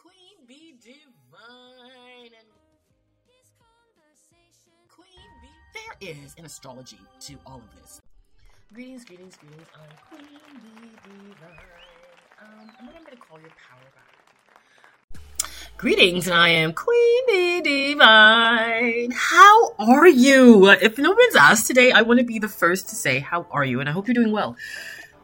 Queen Bee Divine and Queen Bee. There is an astrology to all of this. Greetings, greetings, greetings. I'm Queen Bee Divine. Um, and remember to call your power. Greetings, and I am Queen Bee Divine. How are you? If no one's asked today, I want to be the first to say, How are you? And I hope you're doing well.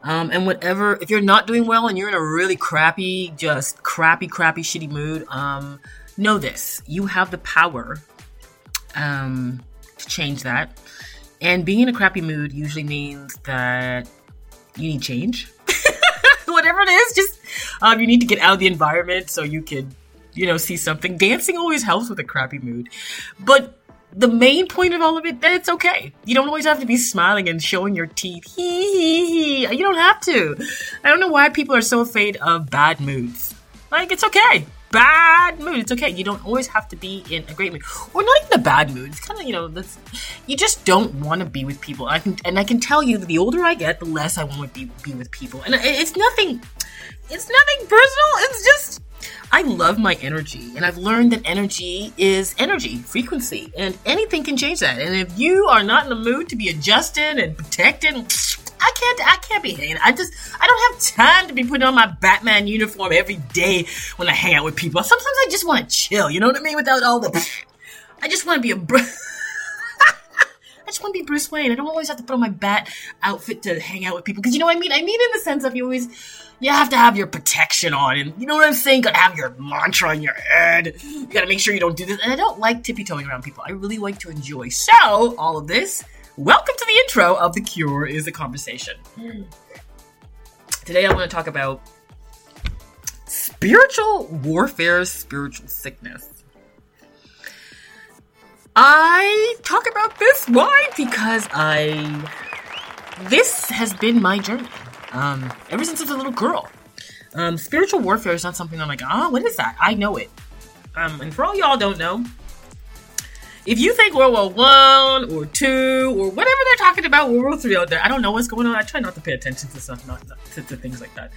Um, and whatever, if you're not doing well and you're in a really crappy, just crappy, crappy, shitty mood, um, know this: you have the power um, to change that. And being in a crappy mood usually means that you need change. whatever it is, just um, you need to get out of the environment so you can, you know, see something. Dancing always helps with a crappy mood, but the main point of all of it that it's okay. You don't always have to be smiling and showing your teeth. You don't have to. I don't know why people are so afraid of bad moods. Like it's okay. Bad mood. It's okay. You don't always have to be in a great mood, or not even a bad mood. It's kind of you know, that's, you just don't want to be with people. I can and I can tell you that the older I get, the less I want to be be with people. And it's nothing. It's nothing personal. It's just I love my energy, and I've learned that energy is energy, frequency, and anything can change that. And if you are not in the mood to be adjusted and protected, I can't, I can't be hanging. I just, I don't have time to be putting on my Batman uniform every day when I hang out with people. Sometimes I just want to chill. You know what I mean? Without all the, I just want to be a. I just want to be Bruce Wayne. I don't always have to put on my bat outfit to hang out with people. Because you know what I mean? I mean in the sense of you always, you have to have your protection on. And you know what I'm saying? Gotta have your mantra in your head. You gotta make sure you don't do this. And I don't like tippy toeing around people. I really like to enjoy. So, all of this, welcome to the intro of The Cure is a Conversation. Today I want to talk about spiritual warfare, spiritual sickness. I talk about this why because I this has been my journey um, ever since I was a little girl. Um, spiritual warfare is not something I'm like, ah, oh, what is that? I know it. Um, and for all y'all don't know, if you think World War One or two or whatever they're talking about World War Three out there, I don't know what's going on. I try not to pay attention to stuff, not, to, to things like that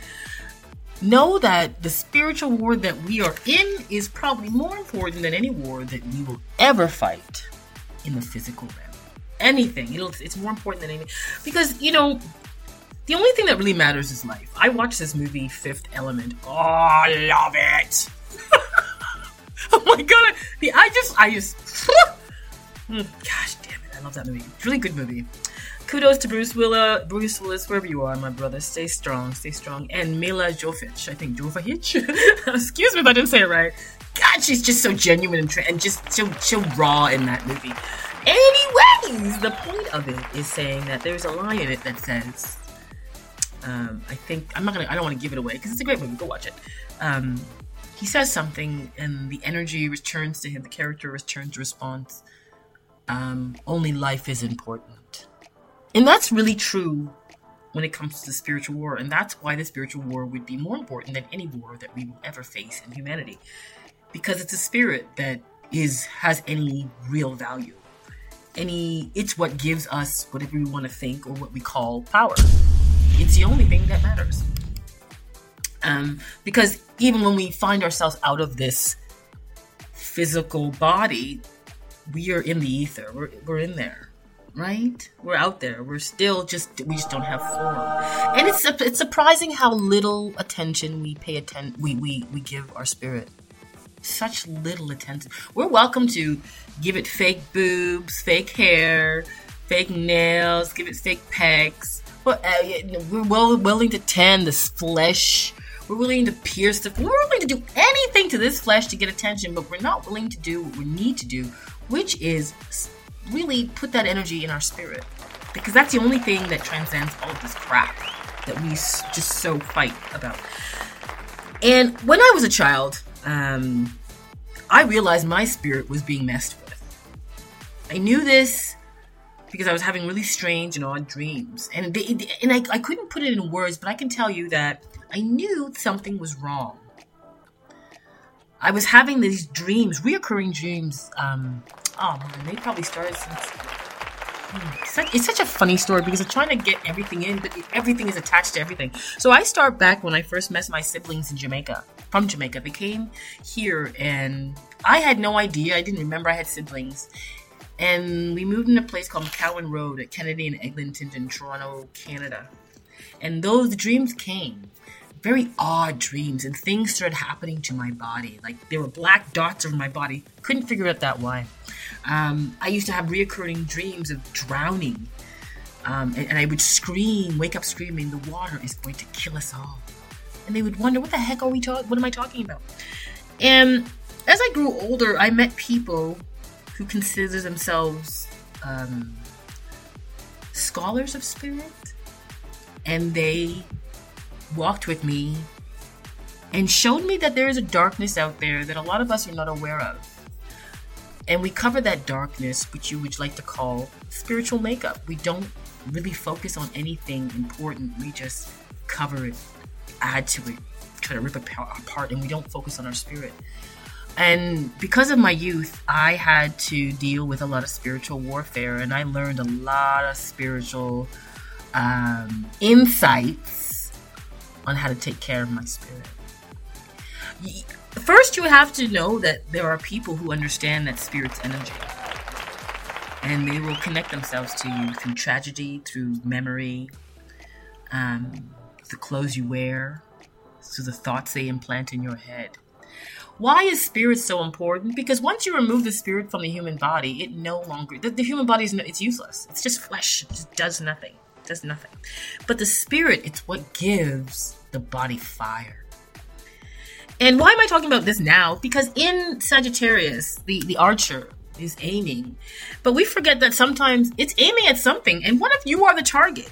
know that the spiritual war that we are in is probably more important than any war that we will ever fight in the physical realm. Anything, know, it's more important than anything because you know the only thing that really matters is life. I watched this movie, Fifth Element. Oh, I love it. oh my god, the I just, I just, hmm, gosh damn it, I love that movie. It's really good movie kudos to Bruce Willis, Bruce Willis, wherever you are, my brother. Stay strong, stay strong. And Milla Jovovich, I think Jovovich. Excuse me if I didn't say it right. God, she's just so genuine and, tra- and just so so raw in that movie. Anyways, the point of it is saying that there's a line in it that says, um, I think I'm not gonna, I don't want to give it away because it's a great movie. Go watch it. Um, he says something, and the energy returns to him. The character returns response. Um, only life is important. And that's really true when it comes to the spiritual war. And that's why the spiritual war would be more important than any war that we will ever face in humanity. Because it's a spirit that is has any real value. Any it's what gives us whatever we want to think or what we call power. It's the only thing that matters. Um, because even when we find ourselves out of this physical body, we are in the ether. We're, we're in there right? We're out there. We're still just we just don't have form, and it's it's surprising how little attention we pay atten we we we give our spirit. Such little attention. We're welcome to give it fake boobs, fake hair, fake nails, give it fake pecs. Uh, we're well willing to tan this flesh. We're willing to pierce the. We're willing to do anything to this flesh to get attention, but we're not willing to do what we need to do, which is really put that energy in our spirit because that's the only thing that transcends all of this crap that we just so fight about. And when I was a child, um, I realized my spirit was being messed with. I knew this because I was having really strange and odd dreams, and they, and I, I couldn't put it in words, but I can tell you that I knew something was wrong. I was having these dreams, reoccurring dreams, um, Oh man, they probably started since. Hmm, it's such, it's such a funny story because I'm trying to get everything in, but everything is attached to everything. So I start back when I first met my siblings in Jamaica. from Jamaica. They came here, and I had no idea. I didn't remember I had siblings. And we moved in a place called Cowan Road at Kennedy and Eglinton in Toronto, Canada. And those dreams came very odd dreams and things started happening to my body. Like there were black dots over my body. Couldn't figure out that why. Um, I used to have reoccurring dreams of drowning. Um, and, and, I would scream, wake up screaming, the water is going to kill us all. And they would wonder, what the heck are we talking, what am I talking about? And as I grew older, I met people who consider themselves um, scholars of spirit. And they walked with me and showed me that there is a darkness out there that a lot of us are not aware of. And we cover that darkness, which you would like to call spiritual makeup. We don't really focus on anything important. We just cover it, add to it, try to rip it apart, and we don't focus on our spirit. And because of my youth, I had to deal with a lot of spiritual warfare, and I learned a lot of spiritual um, insights on how to take care of my spirit. First, you have to know that there are people who understand that spirit's energy. And they will connect themselves to you through tragedy, through memory, um, the clothes you wear, through the thoughts they implant in your head. Why is spirit so important? Because once you remove the spirit from the human body, it no longer the, the human body is no, it's useless. It's just flesh. It just does nothing. It does nothing. But the spirit, it's what gives the body fire. And why am I talking about this now? Because in Sagittarius, the, the archer is aiming. But we forget that sometimes it's aiming at something, and what if you are the target?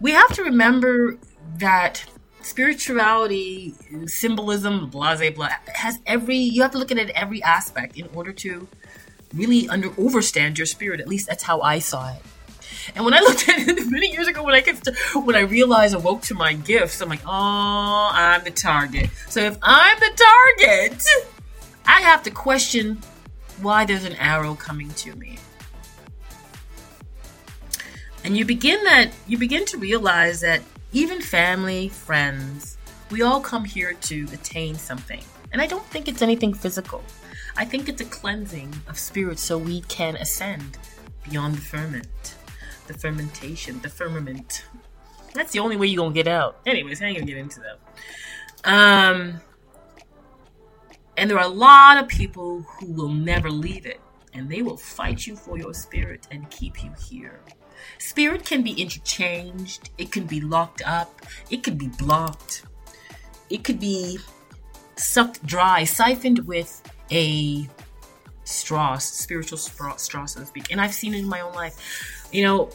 We have to remember that spirituality, symbolism, blah, blah, blah, has every, you have to look at it every aspect in order to really under overstand your spirit. At least that's how I saw it. And when I looked at it many years ago, when I when I realized I woke to my gifts, I'm like, oh, I'm the target. So if I'm the target, I have to question why there's an arrow coming to me. And you begin that you begin to realize that even family, friends, we all come here to attain something. And I don't think it's anything physical. I think it's a cleansing of spirit so we can ascend beyond the firmament the fermentation, the firmament. That's the only way you're gonna get out. Anyways, I ain't gonna get into that. Um, and there are a lot of people who will never leave it, and they will fight you for your spirit and keep you here. Spirit can be interchanged, it can be locked up, it could be blocked, it could be sucked dry, siphoned with a straw, spiritual straw, straw, so to speak. And I've seen it in my own life you know,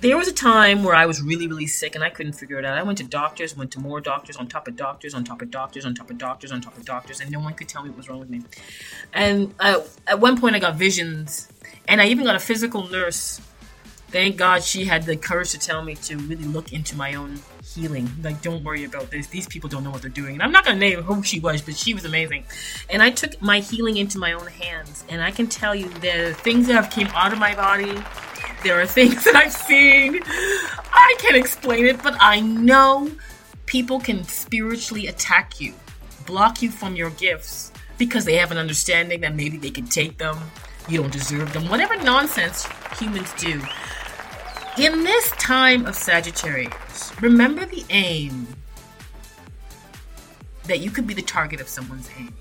there was a time where I was really, really sick and I couldn't figure it out. I went to doctors, went to more doctors, on top of doctors, on top of doctors, on top of doctors, on top of doctors, and no one could tell me what was wrong with me. And uh, at one point, I got visions, and I even got a physical nurse. Thank God she had the courage to tell me to really look into my own healing. Like, don't worry about this. These people don't know what they're doing. And I'm not going to name who she was, but she was amazing. And I took my healing into my own hands. And I can tell you are things that have came out of my body. There are things that I've seen. I can't explain it, but I know people can spiritually attack you, block you from your gifts because they have an understanding that maybe they can take them. You don't deserve them. Whatever nonsense humans do. In this time of Sagittarius, remember the aim that you could be the target of someone's aim.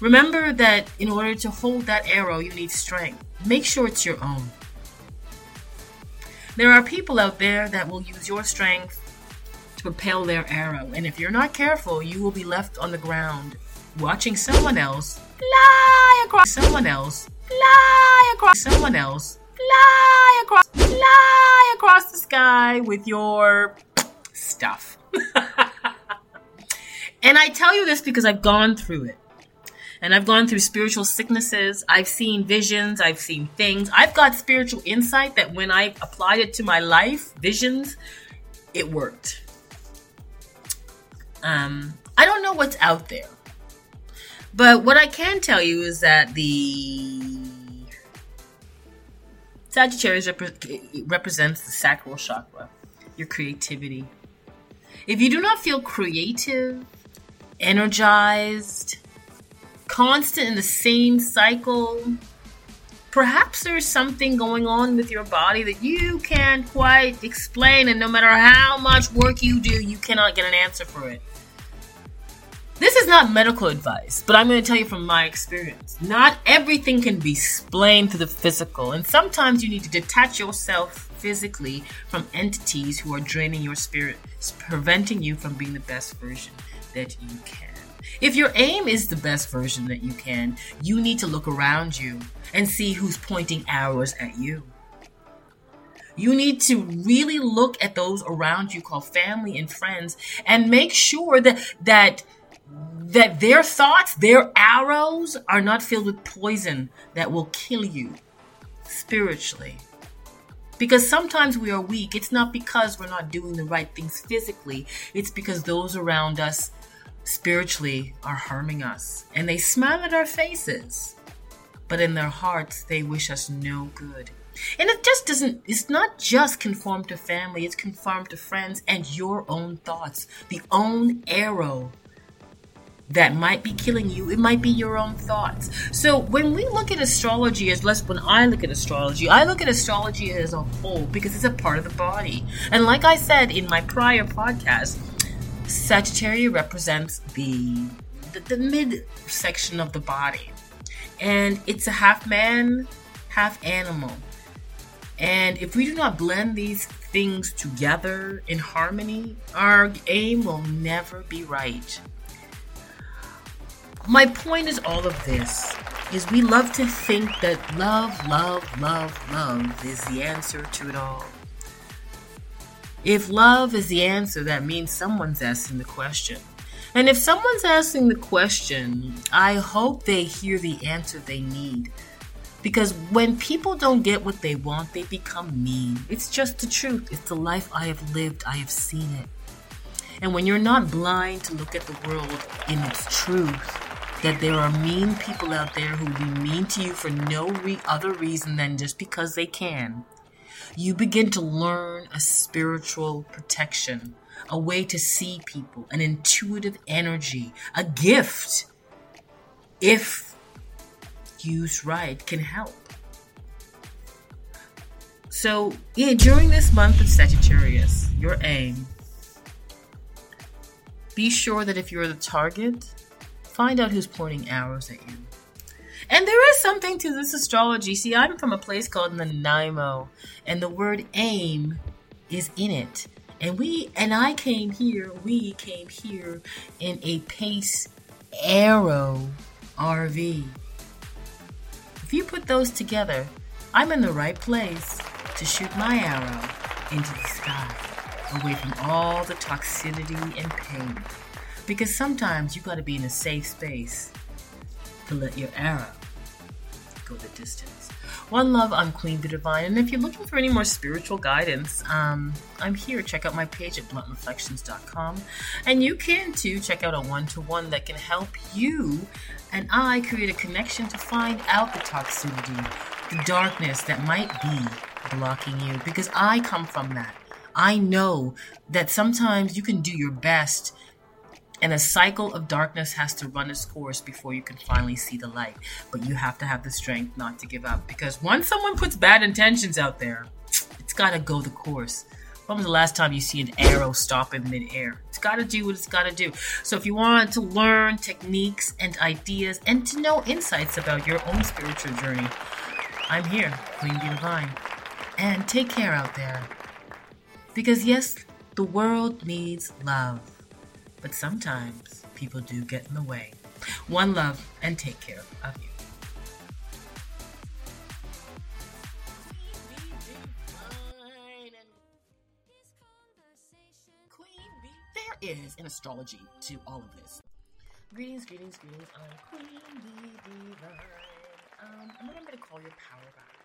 Remember that in order to hold that arrow, you need strength. Make sure it's your own. There are people out there that will use your strength to propel their arrow, and if you're not careful, you will be left on the ground watching someone else fly across someone else fly across someone else fly across, fly across the sky with your stuff. and I tell you this because I've gone through it. And I've gone through spiritual sicknesses. I've seen visions. I've seen things. I've got spiritual insight that when I applied it to my life, visions, it worked. Um, I don't know what's out there. But what I can tell you is that the Sagittarius rep- represents the sacral chakra, your creativity. If you do not feel creative, energized, constant in the same cycle, perhaps there's something going on with your body that you can't quite explain, and no matter how much work you do, you cannot get an answer for it. This is not medical advice, but I'm going to tell you from my experience. Not everything can be explained through the physical, and sometimes you need to detach yourself physically from entities who are draining your spirit, preventing you from being the best version that you can. If your aim is the best version that you can, you need to look around you and see who's pointing arrows at you. You need to really look at those around you called family and friends and make sure that that that their thoughts, their arrows are not filled with poison that will kill you spiritually. Because sometimes we are weak. It's not because we're not doing the right things physically, it's because those around us spiritually are harming us. And they smile at our faces, but in their hearts, they wish us no good. And it just doesn't, it's not just conformed to family, it's conformed to friends and your own thoughts. The own arrow that might be killing you. It might be your own thoughts. So when we look at astrology, as less when I look at astrology, I look at astrology as a whole because it's a part of the body. And like I said in my prior podcast, Sagittarius represents the the, the mid section of the body, and it's a half man, half animal. And if we do not blend these things together in harmony, our aim will never be right. My point is all of this is we love to think that love, love, love, love is the answer to it all. If love is the answer, that means someone's asking the question. And if someone's asking the question, I hope they hear the answer they need. Because when people don't get what they want, they become mean. It's just the truth. It's the life I have lived. I have seen it. And when you're not blind to look at the world in its truth, that there are mean people out there who will be mean to you for no re- other reason than just because they can, you begin to learn a spiritual protection, a way to see people, an intuitive energy, a gift, if used right, can help. So, yeah, during this month of Sagittarius, your aim, be sure that if you're the target, Find out who's pointing arrows at you. And there is something to this astrology. See, I'm from a place called Nanaimo, and the word aim is in it. And we and I came here, we came here in a Pace Arrow RV. If you put those together, I'm in the right place to shoot my arrow into the sky, away from all the toxicity and pain. Because sometimes you gotta be in a safe space to let your arrow go the distance. One love, I'm Queen Bee Divine, and if you're looking for any more spiritual guidance, um, I'm here. Check out my page at bluntreflections.com, and you can too check out a one-to-one that can help you and I create a connection to find out the toxicity, the darkness that might be blocking you. Because I come from that. I know that sometimes you can do your best and a cycle of darkness has to run its course before you can finally see the light. But you have to have the strength not to give up because once someone puts bad intentions out there, it's got to go the course. When was the last time you see an arrow stop in midair? It's got to do what it's got to do. So if you want to learn techniques and ideas and to know insights about your own spiritual journey, I'm here, Queen Bee Divine. And take care out there. Because yes, the world needs love but sometimes people do get in the way. One love and take care of you. There is an astrology to all of this. Greetings, greetings, greetings. I'm Queen Bee Divine. Um, I'm what I'm going to call your power guide.